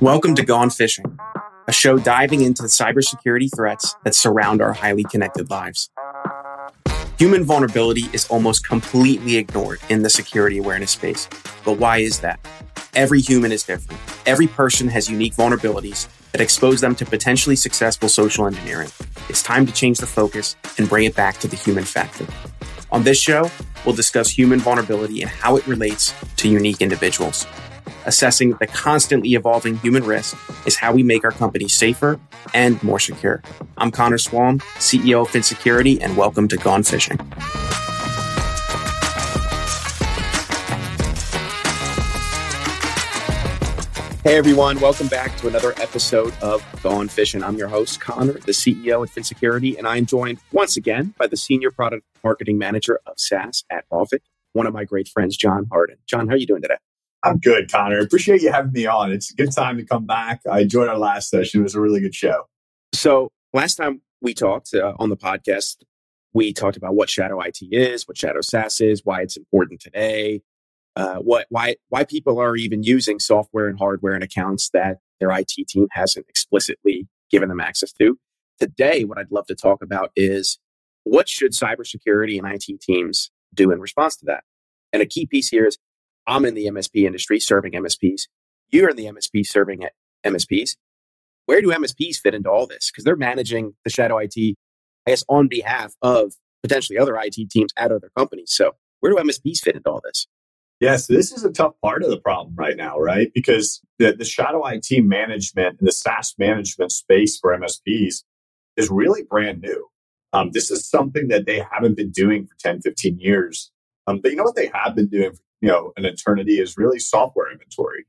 Welcome to Gone Fishing, a show diving into the cybersecurity threats that surround our highly connected lives. Human vulnerability is almost completely ignored in the security awareness space. But why is that? Every human is different. Every person has unique vulnerabilities that expose them to potentially successful social engineering. It's time to change the focus and bring it back to the human factor. On this show, we'll discuss human vulnerability and how it relates to unique individuals. Assessing the constantly evolving human risk is how we make our company safer and more secure. I'm Connor Swalm, CEO of Phin Security, and welcome to Gone Fishing. Hey everyone, welcome back to another episode of Gone Fishing. I'm your host, Connor, the CEO at Phin Security, and I am joined once again by the Senior Product Marketing Manager of SaaS at Auvik, one of my great friends, John Harden. John, how are you doing today? I'm good, Connor. Appreciate you having me on. It's a good time to come back. I enjoyed our last session. It was a really good show. So, last time we talked uh, on the podcast, we talked about what Shadow IT is, what Shadow SaaS is, why it's important today, uh, what why why people are even using software and hardware and accounts that their IT team hasn't explicitly given them access to. Today, what I'd love to talk about is what should cybersecurity and IT teams do in response to that. And a key piece here is I'm in the MSP industry serving MSPs. You're in the MSP serving MSPs. Where do MSPs fit into all this? Because they're managing the shadow IT, I guess, on behalf of potentially other IT teams at other companies. So where do MSPs fit into all this? Yes, this is a tough part of the problem right now, right? Because the, the shadow IT management and the SaaS management space for MSPs is really brand new. Um, this is something that they haven't been doing for 10, 15 years. Um, but you know what they have been doing for you know an eternity is really software inventory.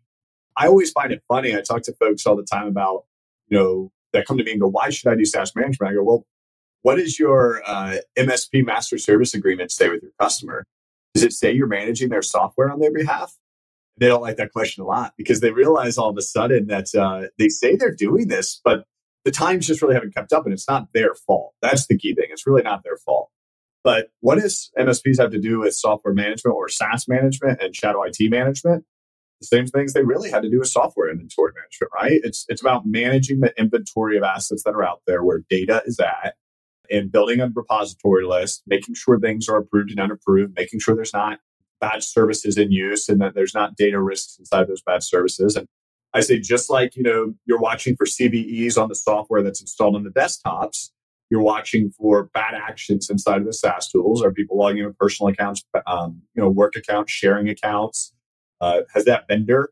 I always find it funny. I talk to folks all the time about, you know, that come to me and go, why should I do SaaS management? I go, well, what does your uh, MSP master service agreement say with your customer? Does it say you're managing their software on their behalf? They don't like that question a lot because they realize all of a sudden that uh, they say they're doing this, but the times just really haven't kept up and it's not their fault. That's the key thing. It's really not their fault. But what does MSPs have to do with software management or SaaS management and shadow IT management? The same things they really had to do with software inventory management, right? It's it's about managing the inventory of assets that are out there where data is at and building a repository list, making sure things are approved and unapproved, making sure there's not bad services in use and that there's not data risks inside those bad services. And I say, just like, you know, you're watching for CVEs on the software that's installed on the desktops, you're watching for bad actions inside of the SaaS tools. Are people logging in with personal accounts, um, you know, work accounts, sharing accounts? Uh, has that vendor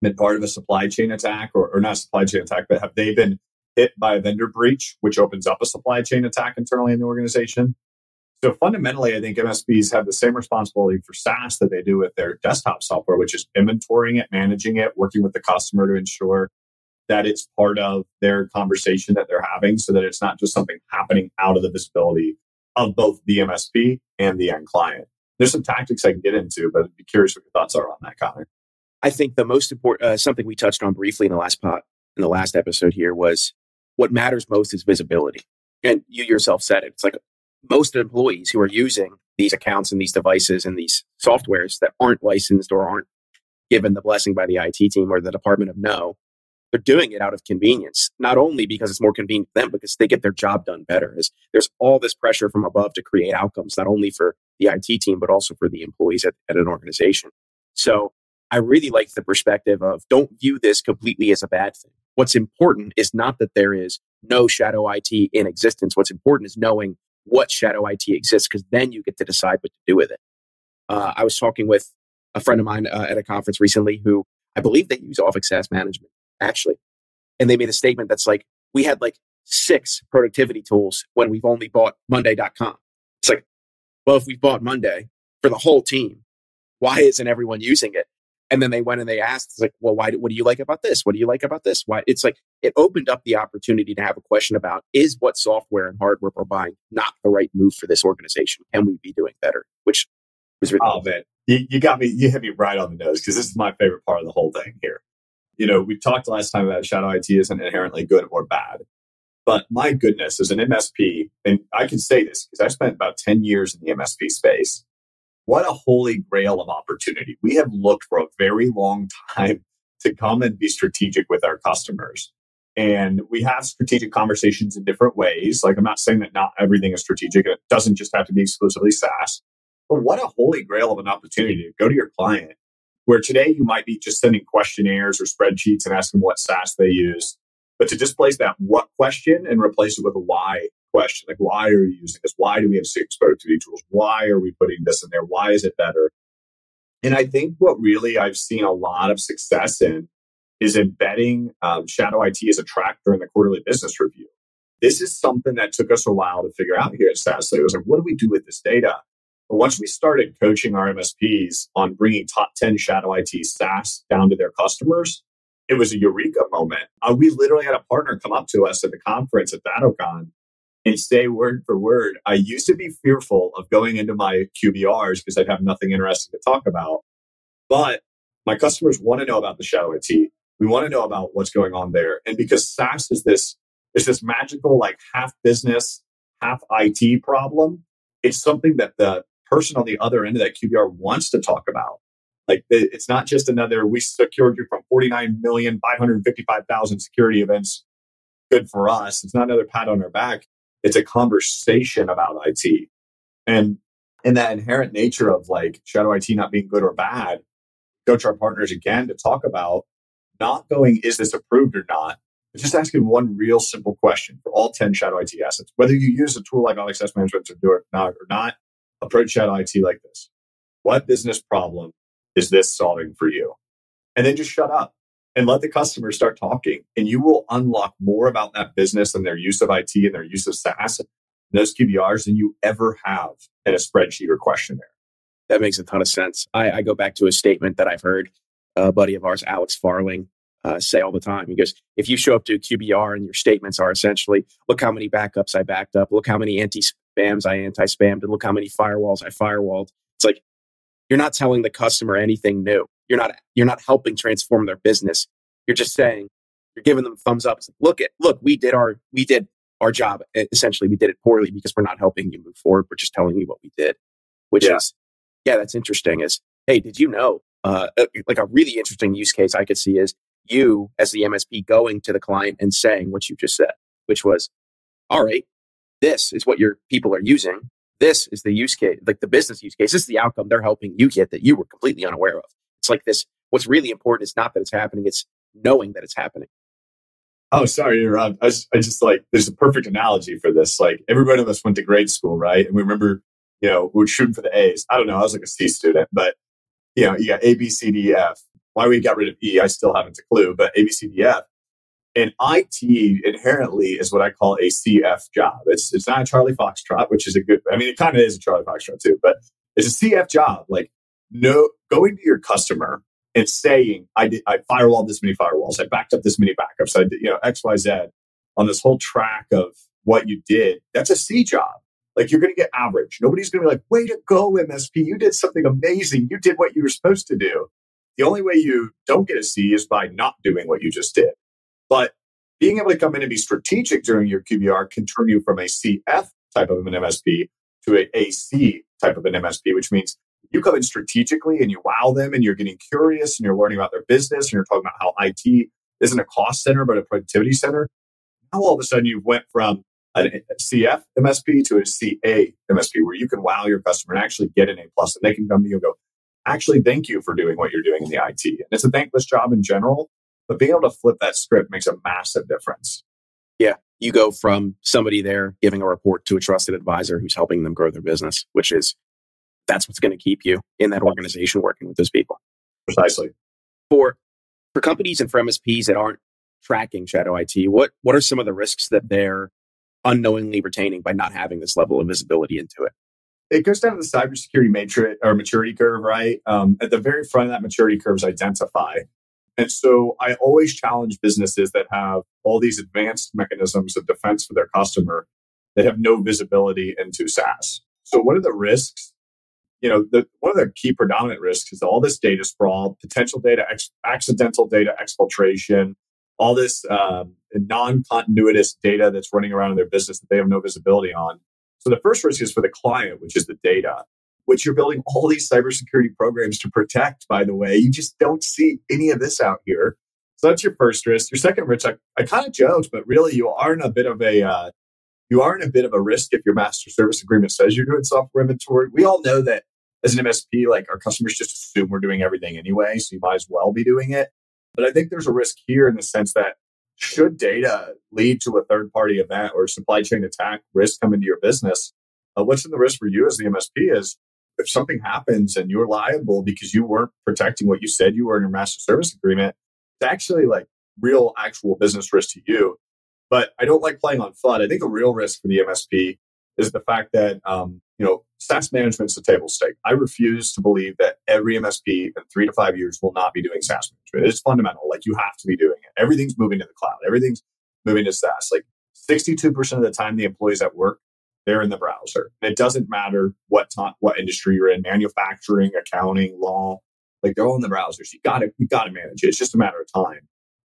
been part of a supply chain attack or, or not supply chain attack, but have they been hit by a vendor breach, which opens up a supply chain attack internally in the organization. So fundamentally, I think MSPs have the same responsibility for SaaS that they do with their desktop software, which is inventorying it, managing it, working with the customer to ensure that it's part of their conversation that they're having so that it's not just something happening out of the visibility of both the MSP and the end client. There's some tactics I can get into, but I'd be curious what your thoughts are on that, Connor. I think the most important, uh, something we touched on briefly in the last pot, in the last episode here was what matters most is visibility. And you yourself said it. It's like most employees who are using these accounts and these devices and these softwares that aren't licensed or aren't given the blessing by the IT team or the Department of No, they're doing it out of convenience, not only because it's more convenient for them, because they get their job done better. As there's all this pressure from above to create outcomes, not only for the IT team, but also for the employees at, at an organization. So I really like the perspective of don't view this completely as a bad thing. What's important is not that there is no shadow IT in existence. What's important is knowing what shadow IT exists because then you get to decide what to do with it. Uh, I was talking with a friend of mine uh, at a conference recently who I believe they use Auvik SaaS management actually. And they made a statement that's like, we had like six productivity tools when we've only bought Monday.com. It's like, well, if we bought Monday for the whole team, why isn't everyone using it? And then they went and they asked, it's like, well, why, what do you like about this? What do you like about this? Why? It's like, it opened up the opportunity to have a question about is what software and hardware we're buying not the right move for this organization? Can we be doing better? Which was really. Oh, man. You, you got me, you hit me right on the nose because this is my favorite part of the whole thing here. You know, we talked last time about shadow IT isn't inherently good or bad. But my goodness, as an MSP, and I can say this because I spent about 10 years in the MSP space what a holy grail of opportunity. We have looked for a very long time to come and be strategic with our customers. And we have strategic conversations in different ways. Like, I'm not saying that not everything is strategic. It doesn't just have to be exclusively SaaS. But what a holy grail of an opportunity to go to your client, where today you might be just sending questionnaires or spreadsheets and asking what SaaS they use. But to displace that what question and replace it with a why question, like why are you using this? Why do we have six productivity tools? Why are we putting this in there? Why is it better? And I think what really I've seen a lot of success in is embedding um, Shadow IT as a track in the quarterly business review. This is something that took us a while to figure out here at SaaS. So it was like, what do we do with this data? But once we started coaching our MSPs on bringing top 10 Shadow IT SaaS down to their customers, it was a eureka moment. Uh, we literally had a partner come up to us at the conference at DattoCon and say word for word, I used to be fearful of going into my QBRs because I'd have nothing interesting to talk about. But my customers want to know about the Shadow IT. We want to know about what's going on there. And because SaaS is this, is this magical, like half business, half IT problem, it's something that the person on the other end of that QBR wants to talk about. Like it's not just another, we secured you from 49,555,000 security events. Good for us. It's not another pat on our back. It's a conversation about IT. And and that inherent nature of like shadow IT not being good or bad, coach our partners again to talk about not going, is this approved or not? But just asking one real simple question for all 10 shadow IT assets. Whether you use a tool like Auvik SaaS Management to do it not or not, approach shadow IT like this. What business problem is this solving for you? And then just shut up and let the customer start talking. And you will unlock more about that business and their use of IT and their use of SaaS and those QBRs than you ever have in a spreadsheet or questionnaire. That makes a ton of sense. I, I go back to a statement that I've heard a buddy of ours, Alex Farling, uh, say all the time. He goes, if you show up to a QBR and your statements are essentially, look how many backups I backed up, look how many anti spams I anti spammed, and look how many firewalls I firewalled. It's like you're not telling the customer anything new. You're not you're not helping transform their business. You're just saying you're giving them thumbs up. Look at look, we did our we did our job. Essentially, we did it poorly because we're not helping you move forward. We're just telling you what we did, which yeah. is yeah, that's interesting. Is hey, did you know? Uh, like a really interesting use case I could see is you as the MSP going to the client and saying what you just said, which was, all right, this is what your people are using. This is the use case, like the business use case. This is the outcome they're helping you get that you were completely unaware of. It's like this. What's really important is not that it's happening; it's knowing that it's happening. Oh, sorry, Rob. I, I just like there's a perfect analogy for this. Like everybody of us went to grade school, right? And we remember, you know, we were shooting for the A's. I don't know. I was like a C student, but you know, you got A, B, C, D, F. Why we got rid of E, I still haven't a clue, but A, B, C, D, F. And IT inherently is what I call a CF job. It's it's not a Charlie Foxtrot, which is a good. I mean, it kind of is a Charlie Foxtrot too, but it's a CF job. Like no going to your customer and saying, I did I firewalled this many firewalls, I backed up this many backups, I did you know X Y Z on this whole track of what you did. That's a C job. Like you're going to get average. Nobody's going to be like, way to go, MSP. You did something amazing. You did what you were supposed to do. The only way you don't get a C is by not doing what you just did. But being able to come in and be strategic during your QBR can turn you from a CF type of an MSP to a AC type of an MSP, which means you come in strategically and you wow them and you're getting curious and you're learning about their business and you're talking about how IT isn't a cost center but a productivity center. Now all of a sudden you went from a CF MSP to a CA MSP where you can wow your customer and actually get an A plus and they can come to you and go, actually thank you for doing what you're doing in the IT. And it's a thankless job in general, but being able to flip that script makes a massive difference. Yeah. You go from somebody there giving a report to a trusted advisor who's helping them grow their business, which is that's what's going to keep you in that organization working with those people. Precisely. For for companies and for MSPs that aren't tracking shadow IT, what what are some of the risks that they're unknowingly retaining by not having this level of visibility into it? It goes down to the cybersecurity matrix or maturity curve, right? Um, at the very front of that maturity curve is identify. And so I always challenge businesses that have all these advanced mechanisms of defense for their customer that have no visibility into SaaS. So what are the risks? You know, the, one of the key predominant risks is all this data sprawl, potential data, ex, accidental data exfiltration, all this um, non-continuous data that's running around in their business that they have no visibility on. So the first risk is for the client, which is the data. Which you're building all these cybersecurity programs to protect, by the way. You just don't see any of this out here. So that's your first risk. Your second risk, I, I kind of joked, but really you are in a bit of a uh, you are in a bit of a risk if your master service agreement says you're doing software inventory. We all know that as an MSP, like our customers just assume we're doing everything anyway, so you might as well be doing it. But I think there's a risk here in the sense that should data lead to a third party event or supply chain attack risk come into your business, uh, what's in the risk for you as the MSP is if something happens and you're liable because you weren't protecting what you said you were in your master service agreement, it's actually like real actual business risk to you. But I don't like playing on FUD. I think the real risk for the MSP is the fact that um, you know SaaS management is a table stake. I refuse to believe that every MSP in three to five years will not be doing SaaS management. It's fundamental. Like you have to be doing it. Everything's moving to the cloud. Everything's moving to SaaS. Like 62% of the time the employees at work they're in the browser. And it doesn't matter what time, what industry you're in, manufacturing, accounting, law, like they're all in the browsers. You got to you got to manage it. It's just a matter of time.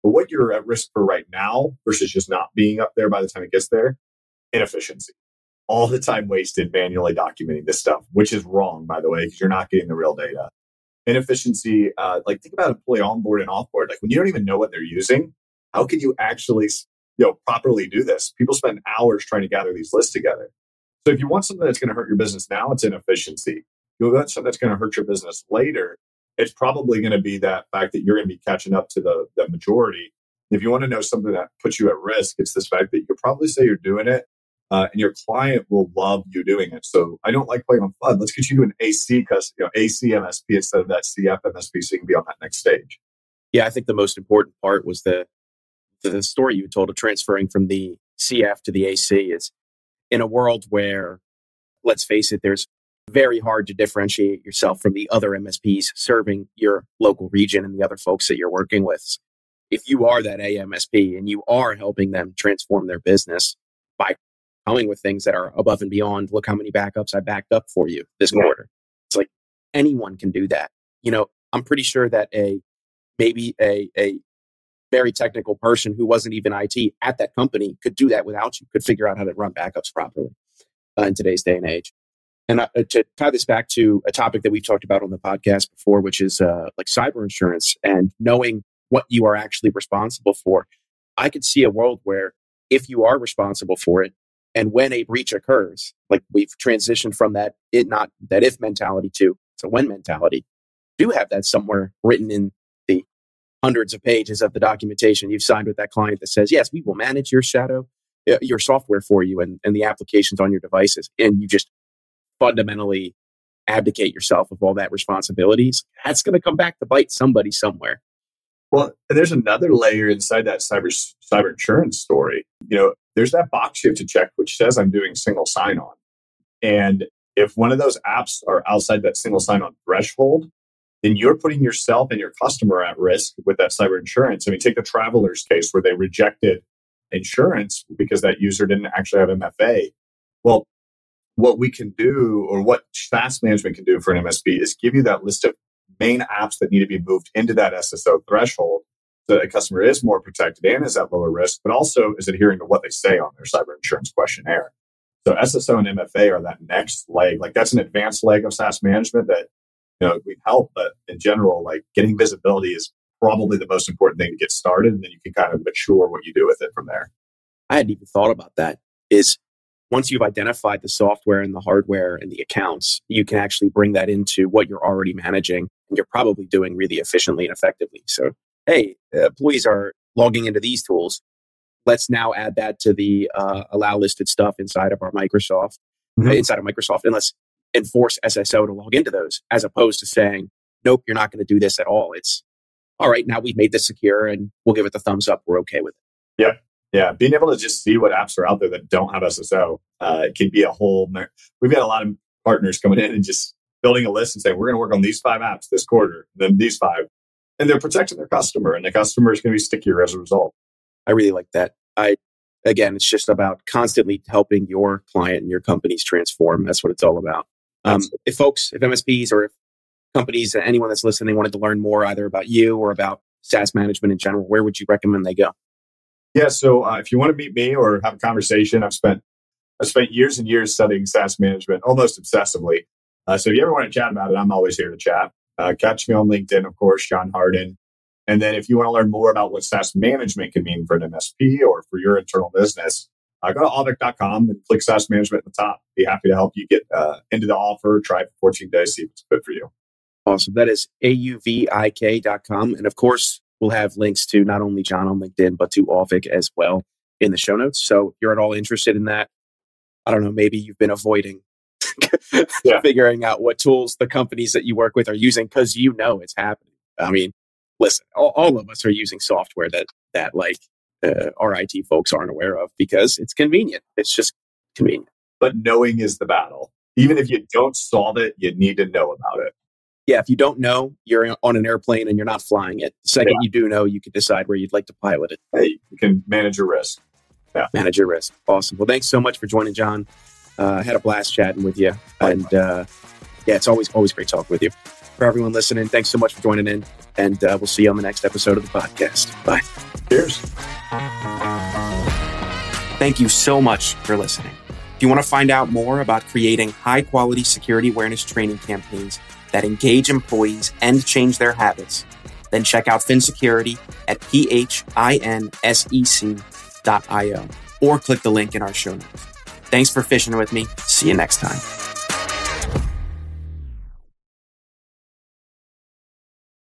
But what you're at risk for right now versus just not being up there by the time it gets there, inefficiency. All the time wasted manually documenting this stuff, which is wrong, by the way, because you're not getting the real data. Inefficiency, uh, like think about employee onboard and offboard. Like when you don't even know what they're using, how can you actually you know properly do this? People spend hours trying to gather these lists together. So if you want something that's going to hurt your business now, it's inefficiency. You want something that's going to hurt your business later, it's probably going to be that fact that you're going to be catching up to the, the majority. If you want to know something that puts you at risk, it's this fact that you'll probably say you're doing it uh, and your client will love you doing it. So I don't like playing on FUD. Let's get you to an AC because you know AC MSP instead of that CF MSP, so you can be on that next stage. Yeah, I think the most important part was the the story you told of transferring from the CF to the AC is in a world where, let's face it, there's very hard to differentiate yourself from the other MSPs serving your local region and the other folks that you're working with. If you are that AMSP and you are helping them transform their business by coming with things that are above and beyond, look how many backups I backed up for you this quarter. It's like anyone can do that. You know, I'm pretty sure that a maybe a a very technical person who wasn't even IT at that company could do that without you, could figure out how to run backups properly uh, in today's day and age. And uh, to tie this back to a topic that we've talked about on the podcast before, which is uh, like cyber insurance and knowing what you are actually responsible for, I could see a world where if you are responsible for it, and when a breach occurs, like we've transitioned from that it not that if mentality to to when mentality, do have that somewhere written in hundreds of pages of the documentation you've signed with that client that says, yes, we will manage your shadow, uh, your software for you and, and the applications on your devices. And you just fundamentally abdicate yourself of all that responsibilities, that's going to come back to bite somebody somewhere. Well, and there's another layer inside that cyber cyber insurance story. You know, there's that box you have to check which says I'm doing single sign on. And if one of those apps are outside that single sign on threshold, then you're putting yourself and your customer at risk with that cyber insurance. I mean, take the traveler's case where they rejected insurance because that user didn't actually have MFA. Well, what we can do or what SaaS management can do for an MSP is give you that list of main apps that need to be moved into that SSO threshold so that a customer is more protected and is at lower risk, but also is adhering to what they say on their cyber insurance questionnaire. So SSO and MFA are that next leg. Like that's an advanced leg of SaaS management that you know we help, but in general, like getting visibility is probably the most important thing to get started, and then you can kind of mature what you do with it from there. I hadn't even thought about that. Is once you've identified the software and the hardware and the accounts, you can actually bring that into what you're already managing and you're probably doing really efficiently and effectively. So, hey, employees are logging into these tools. Let's now add that to the uh, allow listed stuff inside of our Microsoft, mm-hmm. inside of Microsoft, and let's enforce SSO to log into those as opposed to saying, nope, you're not going to do this at all. It's all right, now we've made this secure and we'll give it the thumbs up. We're okay with it. Yep. Yeah, being able to just see what apps are out there that don't have SSO uh, it can be a whole. We've got a lot of partners coming in and just building a list and saying we're going to work on these five apps this quarter, then these five, and they're protecting their customer, and the customer is going to be stickier as a result. I really like that. I again, it's just about constantly helping your client and your companies transform. That's what it's all about. Um, if folks, if MSPs or if companies, anyone that's listening wanted to learn more either about you or about SaaS management in general, where would you recommend they go? Yeah. So uh, if you want to meet me or have a conversation, I've spent I spent years and years studying SaaS management almost obsessively. Uh, so if you ever want to chat about it, I'm always here to chat. Uh, catch me on LinkedIn, of course, John Harden. And then if you want to learn more about what SaaS management can mean for an MSP or for your internal business, uh, go to auvik.com and click SaaS management at the top. Be happy to help you get uh, into the offer, try it for 14 days, see if it's good for you. Awesome. That is auvik.com. And of course, we'll have links to not only John on LinkedIn, but to Auvik as well in the show notes. So if you're at all interested in that, I don't know, maybe you've been avoiding yeah. figuring out what tools the companies that you work with are using because you know it's happening. I mean, listen, all, all, of us are using software that that like uh, our IT folks aren't aware of because it's convenient. It's just convenient. But knowing is the battle. Even if you don't solve it, you need to know about it. Yeah, if you don't know, you're on an airplane and you're not flying it. The second yeah. you do know, you can decide where you'd like to pilot it. Hey, you can manage your risk. Yeah. Manage your risk. Awesome. Well, thanks so much for joining, John. Uh, I had a blast chatting with you. And uh, yeah, it's always, always great talking with you. For everyone listening, thanks so much for joining in. And uh, we'll see you on the next episode of the podcast. Bye. Cheers. Thank you so much for listening. If you want to find out more about creating high quality security awareness training campaigns that engage employees and change their habits, then check out Phin Security at phinsec.io or click the link in our show notes. Thanks for fishing with me. See you next time.